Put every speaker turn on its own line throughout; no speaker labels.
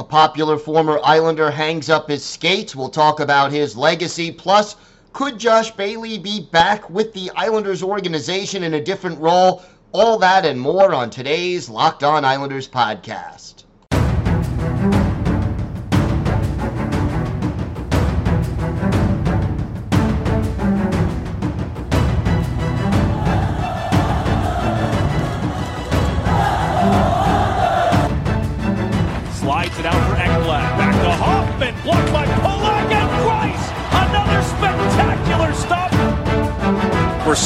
A popular former Islander hangs up his skates. We'll talk about his legacy. Plus, could Josh Bailey be back with the Islanders organization in a different role? All that and more on today's Locked On Islanders podcast.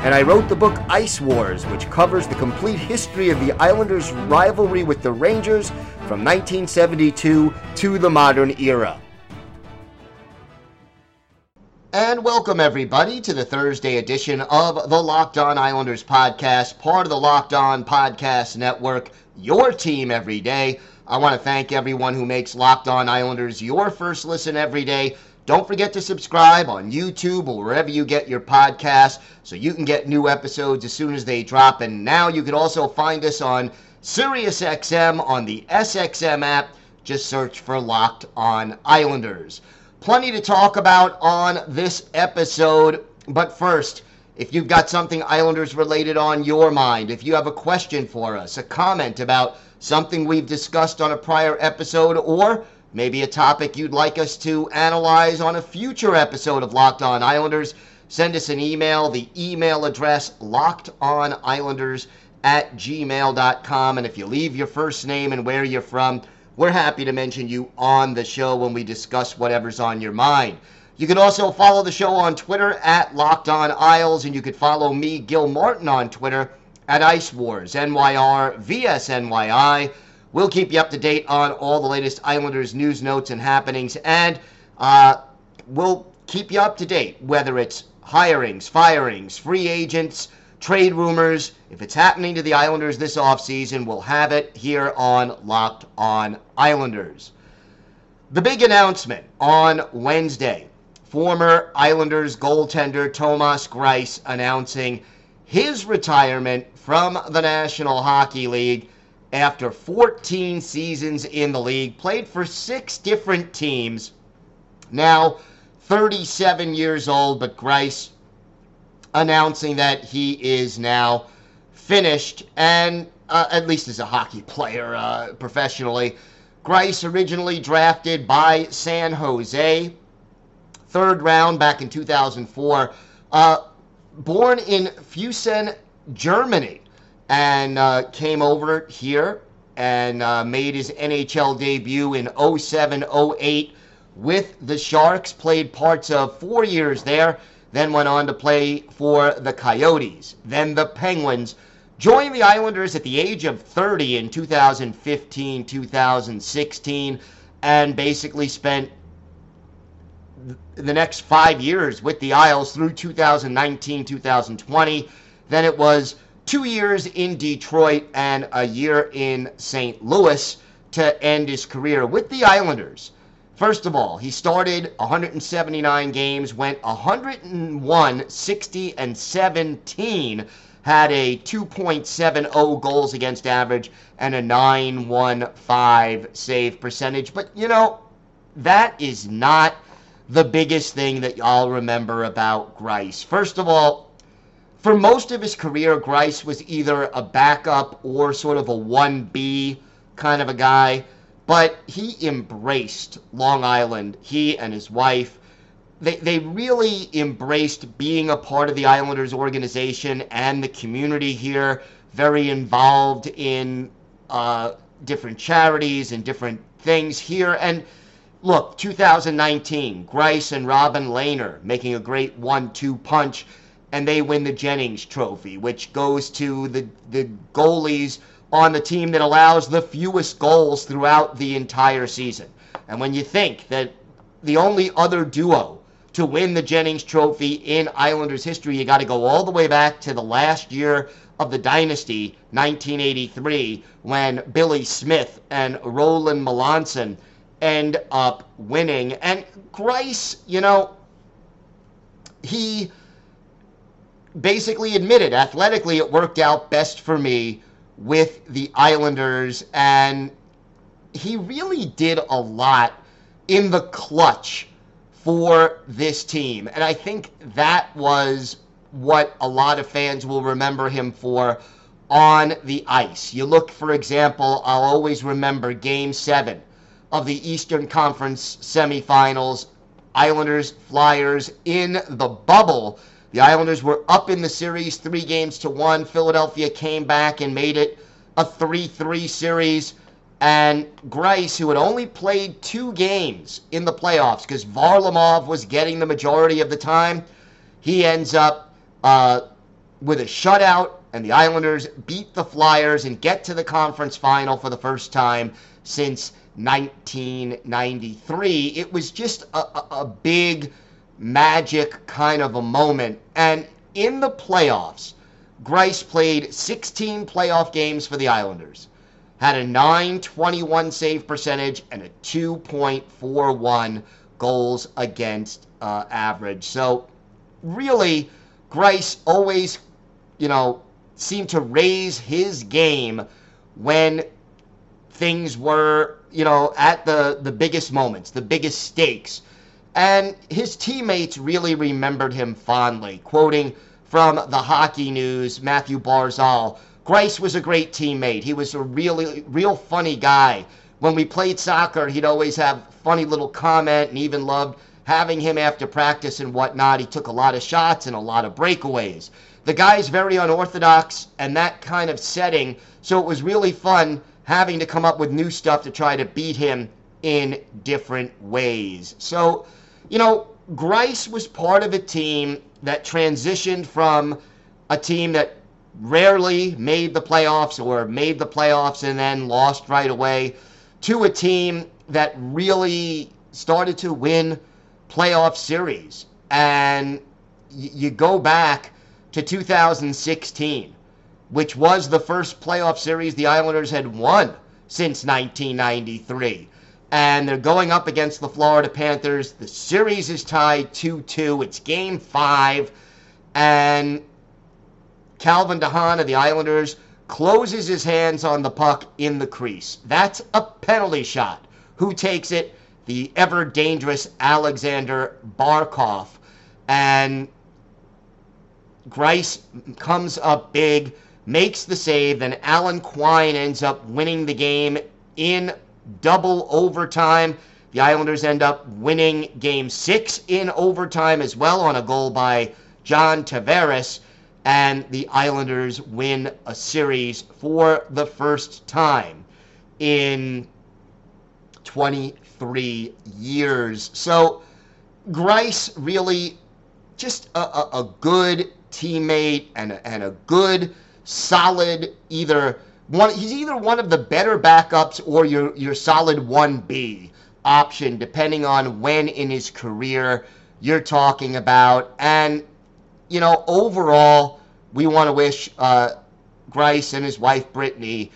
and I wrote the book Ice Wars, which covers the complete history of the Islanders' rivalry with the Rangers from 1972 to the modern era. And welcome, everybody, to the Thursday edition of the Locked On Islanders podcast, part of the Locked On Podcast Network, your team every day. I want to thank everyone who makes Locked On Islanders your first listen every day. Don't forget to subscribe on YouTube or wherever you get your podcasts so you can get new episodes as soon as they drop. And now you can also find us on SiriusXM on the SXM app. Just search for Locked on Islanders. Plenty to talk about on this episode, but first, if you've got something Islanders related on your mind, if you have a question for us, a comment about something we've discussed on a prior episode, or Maybe a topic you'd like us to analyze on a future episode of Locked On Islanders. Send us an email, the email address lockedonislanders at gmail.com. And if you leave your first name and where you're from, we're happy to mention you on the show when we discuss whatever's on your mind. You can also follow the show on Twitter at Locked On Isles, and you can follow me, Gil Martin, on Twitter at Ice Wars, NYR, VSNYI. We'll keep you up to date on all the latest Islanders news, notes, and happenings, and uh, we'll keep you up to date, whether it's hirings, firings, free agents, trade rumors. If it's happening to the Islanders this offseason, we'll have it here on Locked on Islanders. The big announcement on Wednesday former Islanders goaltender Thomas Greiss announcing his retirement from the National Hockey League after 14 seasons in the league, played for six different teams, now 37 years old, but Greiss announcing that he is now finished, and uh, at least as a hockey player uh, professionally. Greiss originally drafted by San Jose, third round back in 2004, uh, born in Füssen, Germany and uh, came over here and uh, made his NHL debut in 07 08 with the Sharks, played parts of four years there, then went on to play for the Coyotes, then the Penguins. Joined the Islanders at the age of 30 in 2015 2016, and basically spent the next five years with the Isles through 2019 2020. Then it was two years in Detroit and a year in St. Louis to end his career with the Islanders. First of all, he started 179 games, went 101, 60, and 17, had a 2.70 goals against average and a 915 save percentage. But, you know, that is not the biggest thing that y'all remember about Greiss. First of all, for most of his career, Greiss was either a backup or sort of a 1B kind of a guy, but he embraced Long Island, he and his wife. They, they really embraced being a part of the Islanders organization and the community here, very involved in uh, different charities and different things here. And look, 2019, Greiss and Robin Lehner making a great one two punch and they win the Jennings Trophy, which goes to the, the goalies on the team that allows the fewest goals throughout the entire season. And when you think that the only other duo to win the Jennings Trophy in Islanders history, you got to go all the way back to the last year of the dynasty, 1983, when Billy Smith and Roland Melanson end up winning. And Greiss, you know, he basically admitted athletically it worked out best for me with the Islanders, and he really did a lot in the clutch for this team. And I think that was what a lot of fans will remember him for on the ice. You look, for example, I'll always remember game seven of the Eastern Conference semifinals, Islanders, Flyers in the bubble. The Islanders were up in the series three games to one. Philadelphia came back and made it a 3 3 series. And Greiss, who had only played two games in the playoffs because Varlamov was getting the majority of the time, he ends up uh, with a shutout, and the Islanders beat the Flyers and get to the conference final for the first time since 1993. It was just a, a, a big magic kind of a moment. And in the playoffs, Greiss played 16 playoff games for the Islanders, had a 921 save percentage and a 2.41 goals against uh, average. So really, Greiss always, you know, seemed to raise his game when things were, you know, at the the biggest moments, the biggest stakes and his teammates really remembered him fondly, quoting from the Hockey News, Mathew Barzal. Greiss was a great teammate. He was a really, real funny guy. When we played soccer, he'd always have funny little comment and even loved having him after practice and whatnot. He took a lot of shots and a lot of breakaways. The guy's very unorthodox and that kind of setting, so it was really fun having to come up with new stuff to try to beat him in different ways. So, you know, Greiss was part of a team that transitioned from a team that rarely made the playoffs or made the playoffs and then lost right away to a team that really started to win playoff series. And you go back to 2016, which was the first playoff series the Islanders had won since 1993 and they're going up against the Florida Panthers. The series is tied 2 2. It's game five. And Calvin de Haan of the Islanders closes his hands on the puck in the crease. That's a penalty shot. Who takes it? The ever dangerous Aleksander Barkov. And Greiss comes up big, makes the save. and Alan Quine ends up winning the game in double overtime. The Islanders end up winning game six in overtime as well on a goal by John Tavares. And the Islanders win a series for the first time in 23 years. So Greiss really just a, a, good teammate and a, and a good, solid either one he's either one of the better backups or your your solid 1B option depending on when in his career you're talking about and you know overall we want to wish uh, Greiss and his wife Brittany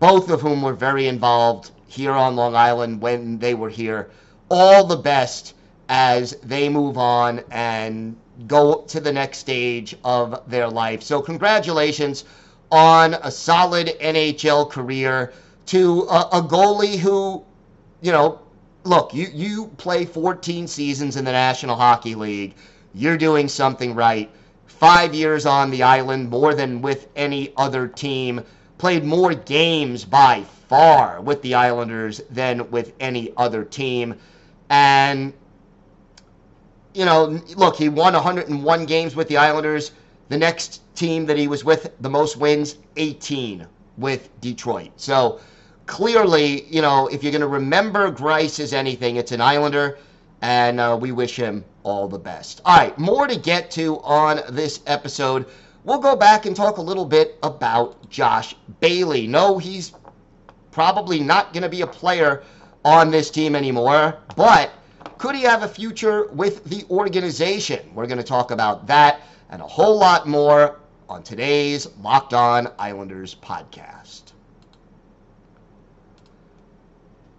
both of whom were very involved here on Long Island when they were here all the best as they move on and go to the next stage of their life. So congratulations on a solid NHL career to a, a goalie who, you know, look, you, you play 14 seasons in the National Hockey League, you're doing something right. Five years on the island, more than with any other team, played more games by far with the Islanders than with any other team. And, you know, look, he won 101 games with the Islanders. The next team that he was with, the most wins, 18 with Detroit. So clearly, you know, if you're going to remember Greiss as anything, it's an Islander, and uh, we wish him all the best. All right, more to get to on this episode. We'll go back and talk a little bit about Josh Bailey. No, he's probably not going to be a player on this team anymore, but could he have a future with the organization? We're going to talk about that and a whole lot more on today's Locked On Islanders podcast.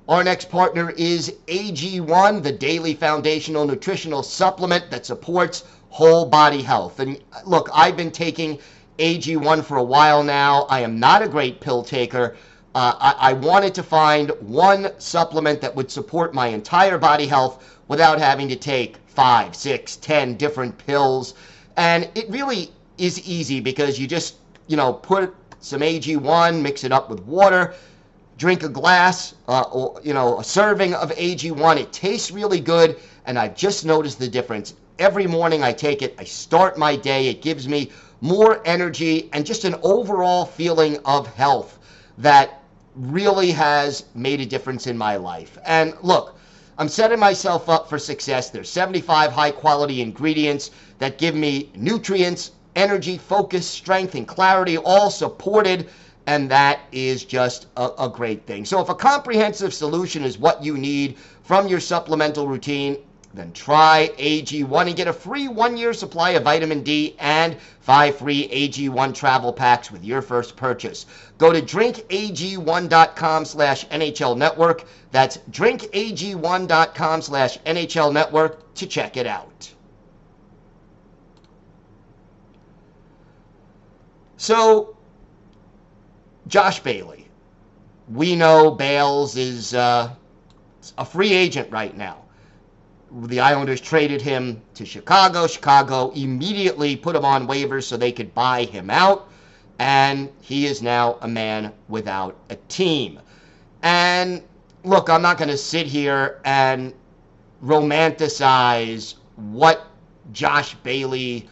Our next partner is AG1, the daily foundational nutritional supplement that supports whole body health. And uh, look, I've been taking AG1 for a while now. I am not a great pill taker. Uh, I, I wanted to find one supplement that would support my entire body health without having to take five, six, ten different pills and it really is easy because you just, you know, put some AG1, mix it up with water, drink a glass uh, or, you know, a serving of AG1. It tastes really good, and I've just noticed the difference. Every morning I take it, I start my day, it gives me more energy and just an overall feeling of health that really has made a difference in my life. And look, I'm setting myself up for success. There's 75 high quality ingredients that give me nutrients, energy, focus, strength, and clarity, all supported. And that is just a, a great thing. So, if a comprehensive solution is what you need from your supplemental routine, then try AG1 and get a free one year supply of vitamin D and five free AG1 travel packs with your first purchase. Go to drinkag1.com slash NHL Network. That's drinkag1.com slash NHL Network to check it out. So, Josh Bailey. We know Bales is uh, a free agent right now the Islanders traded him to Chicago. Chicago immediately put him on waivers so they could buy him out. And he is now a man without a team. And look, I'm not going to sit here and romanticize what Josh Bailey,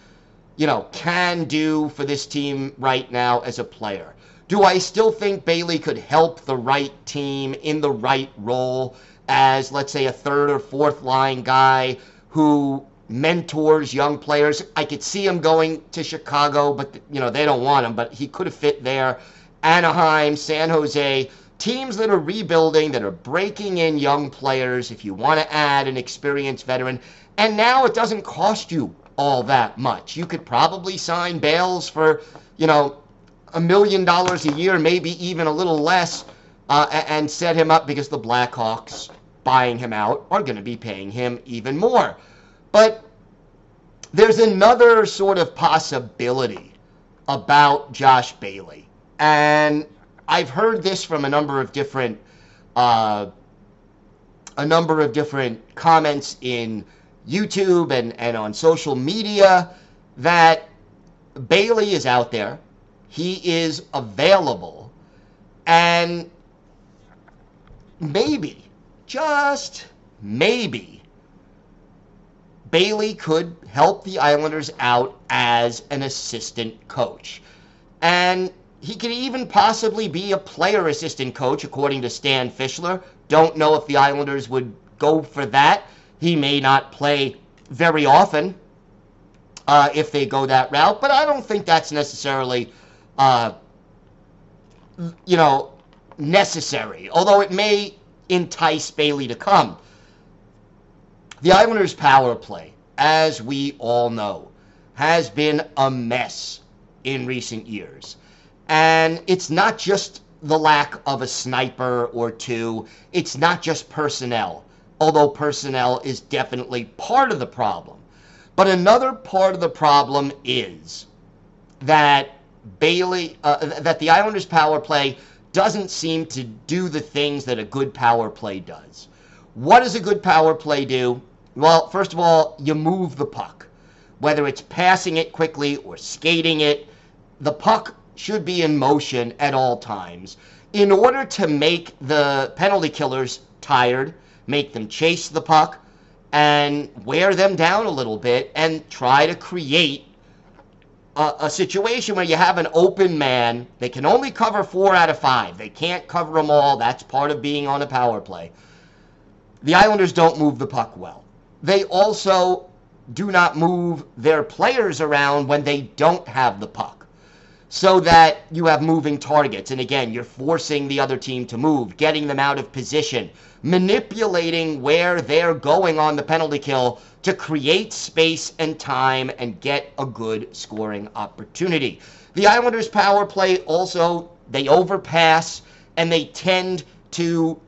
you know, can do for this team right now as a player. Do I still think Bailey could help the right team in the right role? as, let's say, a third or fourth line guy who mentors young players. I could see him going to Chicago, but you know they don't want him. But he could have fit there. Anaheim, San Jose, teams that are rebuilding, that are breaking in young players. If you want to add an experienced veteran, and now it doesn't cost you all that much. You could probably sign Bales for you know a million dollars a year, maybe even a little less. Uh, and set him up because the Blackhawks buying him out are going to be paying him even more. But there's another sort of possibility about Josh Bailey. And I've heard this from a number of different uh, a number of different comments in YouTube and, and on social media that Bailey is out there. He is available. And maybe just maybe Bailey could help the Islanders out as an assistant coach. And he could even possibly be a player assistant coach, according to Stan Fischler. Don't know if the Islanders would go for that. He may not play very often uh, if they go that route, but I don't think that's necessarily, uh, you know, necessary. Although it may entice Bailey to come. The Islanders' power play, as we all know, has been a mess in recent years. And it's not just the lack of a sniper or two, it's not just personnel, although personnel is definitely part of the problem. But another part of the problem is that Bailey, uh, that the Islanders' power play doesn't seem to do the things that a good power play does. What does a good power play do? Well, first of all, you move the puck. Whether it's passing it quickly or skating it, the puck should be in motion at all times in order to make the penalty killers tired, make them chase the puck, and wear them down a little bit and try to create a, a, situation where you have an open man. They can only cover four out of five. They can't cover them all. That's part of being on a power play. The Islanders don't move the puck well. They also do not move their players around when they don't have the puck so that you have moving targets. And again, you're forcing the other team to move, getting them out of position, manipulating where they're going on the penalty kill to create space and time and get a good scoring opportunity. The Islanders' power play also, they overpass and they tend to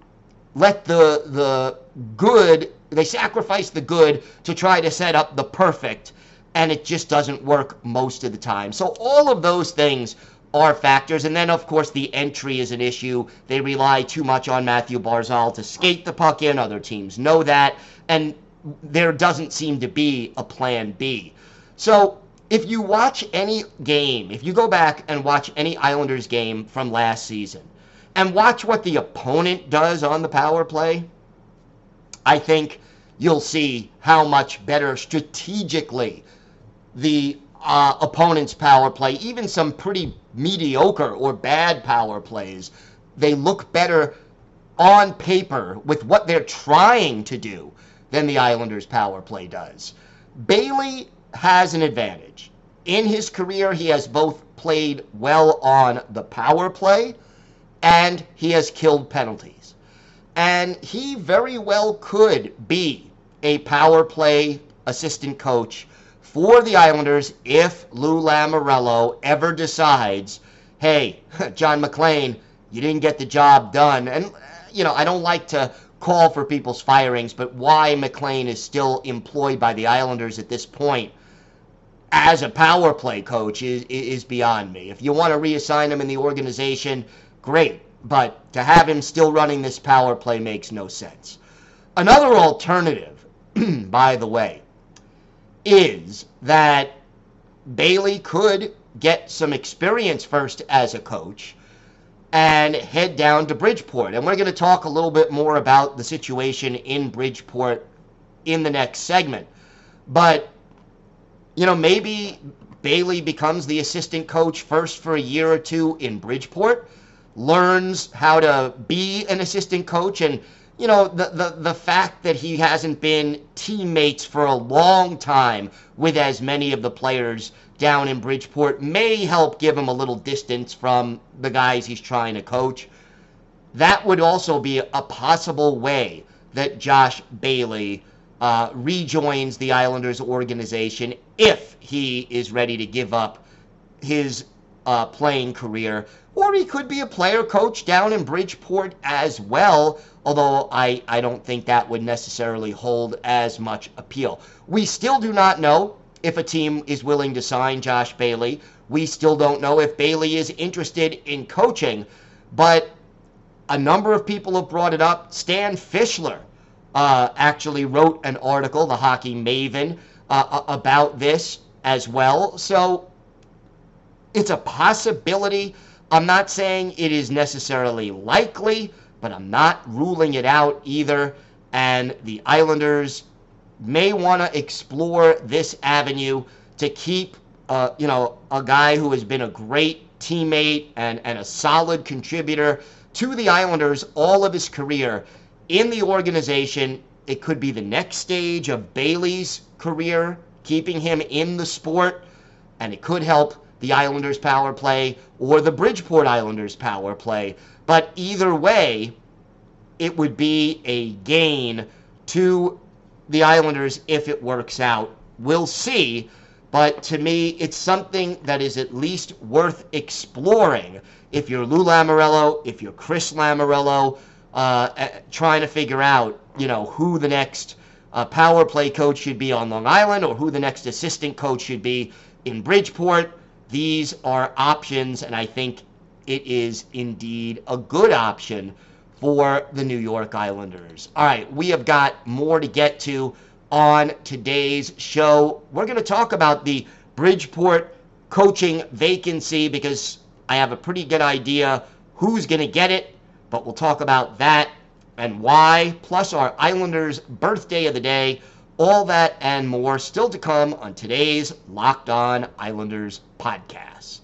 let the the good they sacrifice the good to try to set up the perfect and it just doesn't work most of the time. So all of those things are factors. And then, of course, the entry is an issue. They rely too much on Mathew Barzal to skate the puck in. Other teams know that. And there doesn't seem to be a plan B. So if you watch any game, if you go back and watch any Islanders game from last season and watch what the opponent does on the power play, I think you'll see how much better strategically the uh, opponent's power play, even some pretty mediocre or bad power plays, they look better on paper with what they're trying to do than the Islanders' power play does. Bailey has an advantage. In his career, he has both played well on the power play and he has killed penalties. And he very well could be a power play assistant coach for the Islanders if Lou Lamorello ever decides, hey, John McLean, you didn't get the job done. And, uh, you know, I don't like to call for people's firings, but why McLean is still employed by the Islanders at this point as a power play coach is, is beyond me. If you want to reassign him in the organization, great. But to have him still running this power play makes no sense. Another alternative, by the way, is that Bailey could get some experience first as a coach and head down to Bridgeport. And we're going to talk a little bit more about the situation in Bridgeport in the next segment. But, you know, maybe Bailey becomes the assistant coach first for a year or two in Bridgeport, learns how to be an assistant coach and you know, the, the, the fact that he hasn't been teammates for a long time with as many of the players down in Bridgeport may help give him a little distance from the guys he's trying to coach. That would also be a possible way that Josh Bailey uh, rejoins the Islanders organization if he is ready to give up his uh, playing career or he could be a player coach down in Bridgeport as well, although I, I don't think that would necessarily hold as much appeal. We still do not know if a team is willing to sign Josh Bailey. We still don't know if Bailey is interested in coaching, but a number of people have brought it up. Stan Fischler uh, actually wrote an article, the hockey maven, uh, uh about this as well. So it's a possibility I'm not saying it is necessarily likely, but I'm not ruling it out either. And the Islanders may want to explore this avenue to keep, uh, you know, a guy who has been a great teammate and, and a solid contributor to the Islanders all of his career in the organization. It could be the next stage of Bailey's career, keeping him in the sport, and it could help the Islanders power play or the Bridgeport Islanders power play. But either way, it would be a gain to the Islanders if it works out. We'll see. But to me, it's something that is at least worth exploring. If you're Lou Lamoriello, if you're Chris Lamoriello, uh, eh, trying to figure out, you know, who the next uh, power play coach should be on Long Island or who the next assistant coach should be in Bridgeport these are options, and I think it is indeed a good option for the New York Islanders. All right, we have got more to get to on today's show. We're going to talk about the Bridgeport coaching vacancy because I have a pretty good idea who's going to get it, but we'll talk about that and why, plus our Islanders birthday of the day, all that and more still to come on today's Locked On Islanders podcast.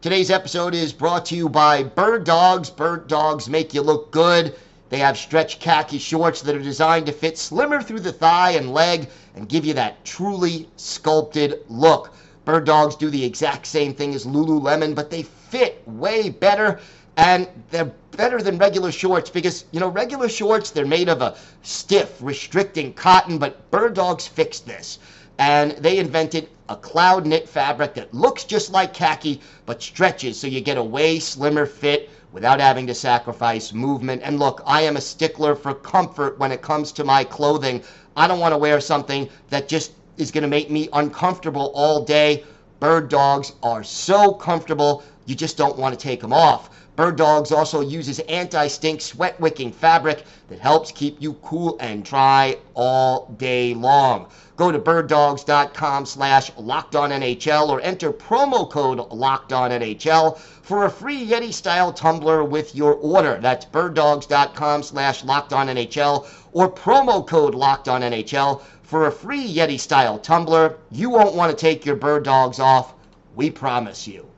Today's episode is brought to you by Bird Dogs. Bird Dogs make you look good. They have stretch khaki shorts that are designed to fit slimmer through the thigh and leg and give you that truly sculpted look. Bird Dogs do the exact same thing as Lululemon, but they fit way better and they're better than regular shorts because, you know, regular shorts, they're made of a stiff, restricting cotton, but Bird Dogs fixed this and they invented a cloud knit fabric that looks just like khaki but stretches so you get a way slimmer fit without having to sacrifice movement. And look, I am a stickler for comfort when it comes to my clothing. I don't want to wear something that just is going to make me uncomfortable all day. Bird dogs are so comfortable, you just don't want to take them off. Bird Dogs also uses anti-stink sweat-wicking fabric that helps keep you cool and dry all day long. Go to birddogs.com slash LockedOnNHL or enter promo code LockedOnNHL for a free Yeti-style tumbler with your order. That's birddogs.com slash LockedOnNHL or promo code LockedOnNHL for a free Yeti-style tumbler. You won't want to take your bird dogs off. We promise you.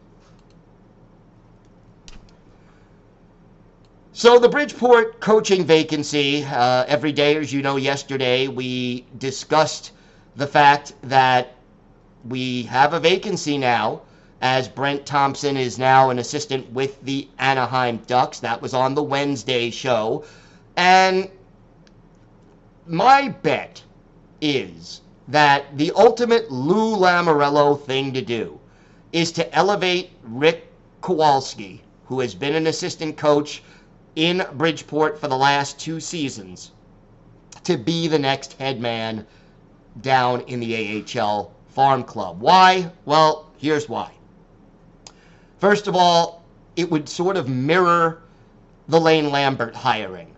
So the Bridgeport coaching vacancy, uh, every day, as you know, yesterday we discussed the fact that we have a vacancy now as Brent Thompson is now an assistant with the Anaheim Ducks. That was on the Wednesday show. And my bet is that the ultimate Lou Lamoriello thing to do is to elevate Rick Kowalsky, who has been an assistant coach in Bridgeport for the last two seasons to be the next head man down in the AHL Farm Club. Why? Well, here's why. First of all, it would sort of mirror the Lane Lambert hiring.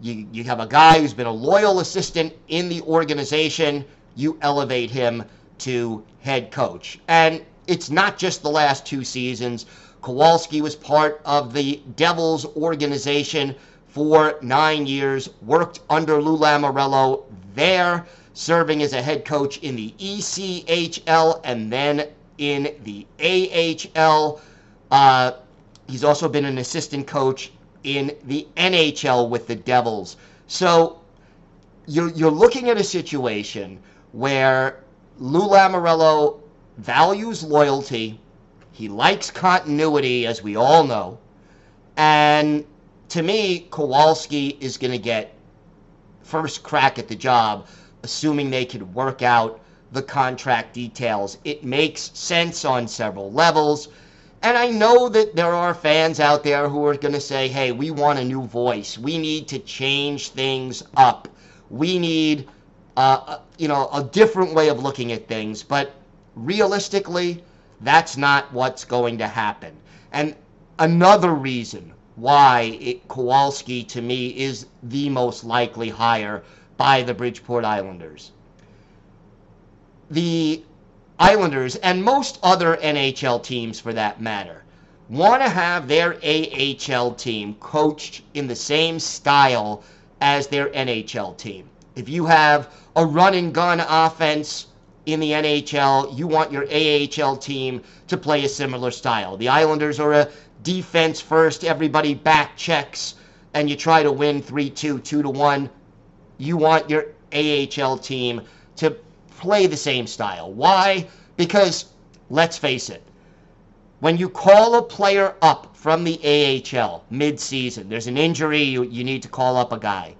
You, you have a guy who's been a loyal assistant in the organization, you elevate him to head coach. And it's not just the last two seasons. Kowalsky was part of the Devils organization for nine years, worked under Lou Lamoriello there, serving as a head coach in the ECHL and then in the AHL. Uh, he's also been an assistant coach in the NHL with the Devils. So you're, you're looking at a situation where Lou Lamoriello values loyalty he likes continuity, as we all know. And to me, Kowalsky is going to get first crack at the job, assuming they could work out the contract details. It makes sense on several levels. And I know that there are fans out there who are going to say, hey, we want a new voice. We need to change things up. We need, uh, uh you know, a different way of looking at things. But realistically, that's not what's going to happen. And another reason why it, Kowalsky, to me, is the most likely hire by the Bridgeport Islanders. The Islanders, and most other NHL teams for that matter, want to have their AHL team coached in the same style as their NHL team. If you have a run and gun offense in the NHL, you want your AHL team to play a similar style. The Islanders are a defense first, everybody back checks, and you try to win 3 2, 2 to 1. You want your AHL team to play the same style. Why? Because, let's face it, when you call a player up from the AHL mid season, there's an injury, you, you need to call up a guy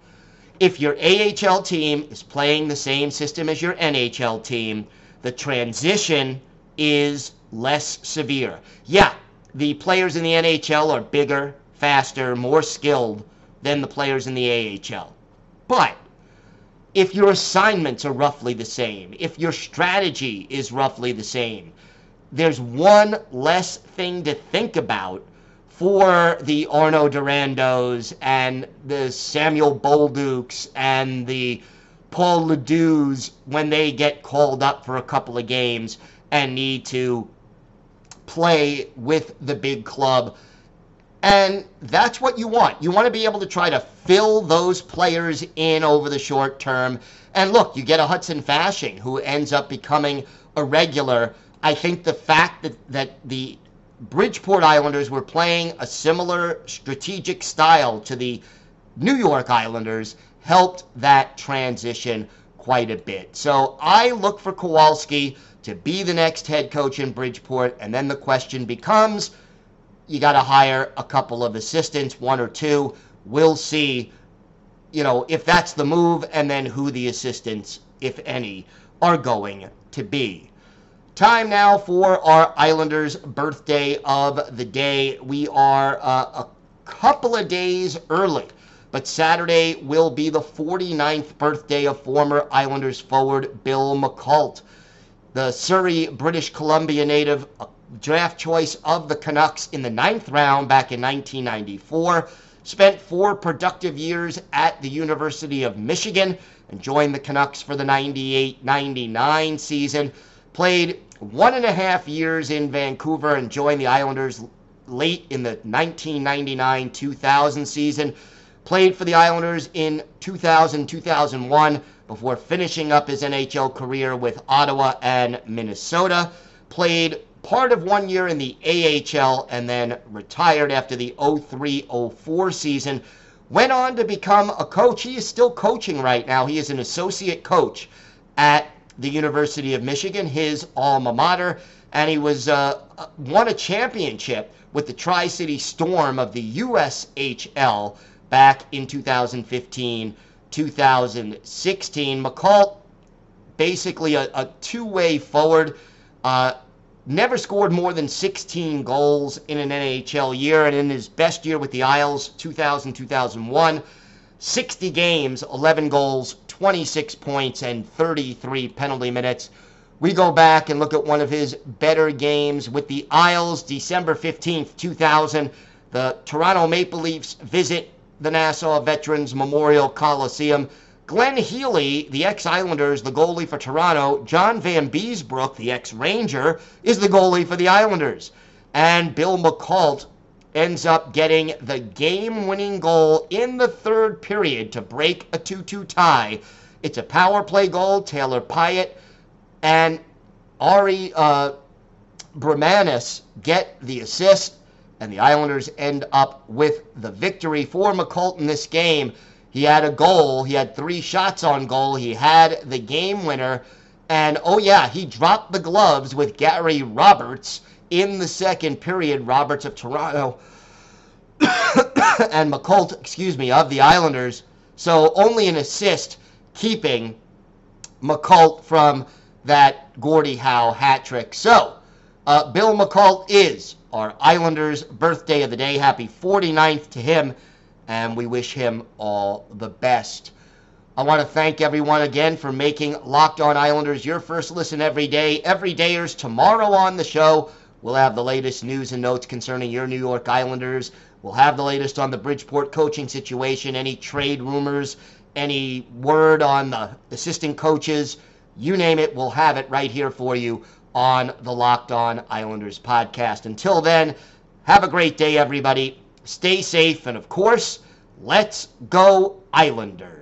if your AHL team is playing the same system as your NHL team, the transition is less severe. Yeah, the players in the NHL are bigger, faster, more skilled than the players in the AHL. But if your assignments are roughly the same, if your strategy is roughly the same, there's one less thing to think about for the Arnaud Durandeaus and the Samuel Bolducs and the Paul LaDue when they get called up for a couple of games and need to play with the big club. And that's what you want. You want to be able to try to fill those players in over the short term. And look, you get a Hudson Fasching who ends up becoming a regular. I think the fact that, that the Bridgeport Islanders were playing a similar strategic style to the New York Islanders helped that transition quite a bit. So I look for Kowalsky to be the next head coach in Bridgeport, and then the question becomes you got to hire a couple of assistants, one or two. We'll see, you know, if that's the move, and then who the assistants, if any, are going to be. Time now for our Islanders birthday of the day. We are uh, a couple of days early, but Saturday will be the 49th birthday of former Islanders forward Bill Muckalt. The Surrey, British Columbia native, uh, draft choice of the Canucks in the ninth round back in 1994, spent four productive years at the University of Michigan and joined the Canucks for the 98 99 season. Played one and a half years in Vancouver and joined the Islanders late in the 1999 2000 season. Played for the Islanders in 2000 2001 before finishing up his NHL career with Ottawa and Minnesota. Played part of one year in the AHL and then retired after the 03 04 season. Went on to become a coach. He is still coaching right now. He is an associate coach at the University of Michigan, his alma mater, and he was uh, uh won a championship with the Tri City Storm of the USHL back in 2015 2016. Muckalt, basically a, a two way forward, uh, never scored more than 16 goals in an NHL year, and in his best year with the Isles, 2000 2001. 60 games, 11 goals, 26 points and 33 penalty minutes. We go back and look at one of his better games with the Isles, December 15th, 2000. The Toronto Maple Leafs visit the Nassau Veterans Memorial Coliseum. Glenn Healy, the ex Islanders, the goalie for Toronto. John Vanbiesbrouck, the ex Ranger, is the goalie for the Islanders. And Bill Muckalt ends up getting the game winning goal in the third period to break a 2 2 tie. It's a power play goal. Taylor Pyatt and Ari uh, Bramanis get the assist, and the Islanders end up with the victory for Muckalt in this game. He had a goal, he had three shots on goal, he had the game winner, and oh, yeah, he dropped the gloves with Gary Roberts in the second period, Roberts of Toronto and Muckalt, excuse me, of the Islanders. So only an assist keeping Muckalt from that Gordie Howe hat trick. So uh, Bill Muckalt is our Islanders' birthday of the day. Happy 49th to him, and we wish him all the best. I want to thank everyone again for making Locked On Islanders your first listen every day. Every day is tomorrow on the show. We'll have the latest news and notes concerning your New York Islanders. We'll have the latest on the Bridgeport coaching situation, any trade rumors, any word on the assistant coaches. You name it, we'll have it right here for you on the Locked On Islanders podcast. Until then, have a great day, everybody. Stay safe, and of course, let's go, Islanders.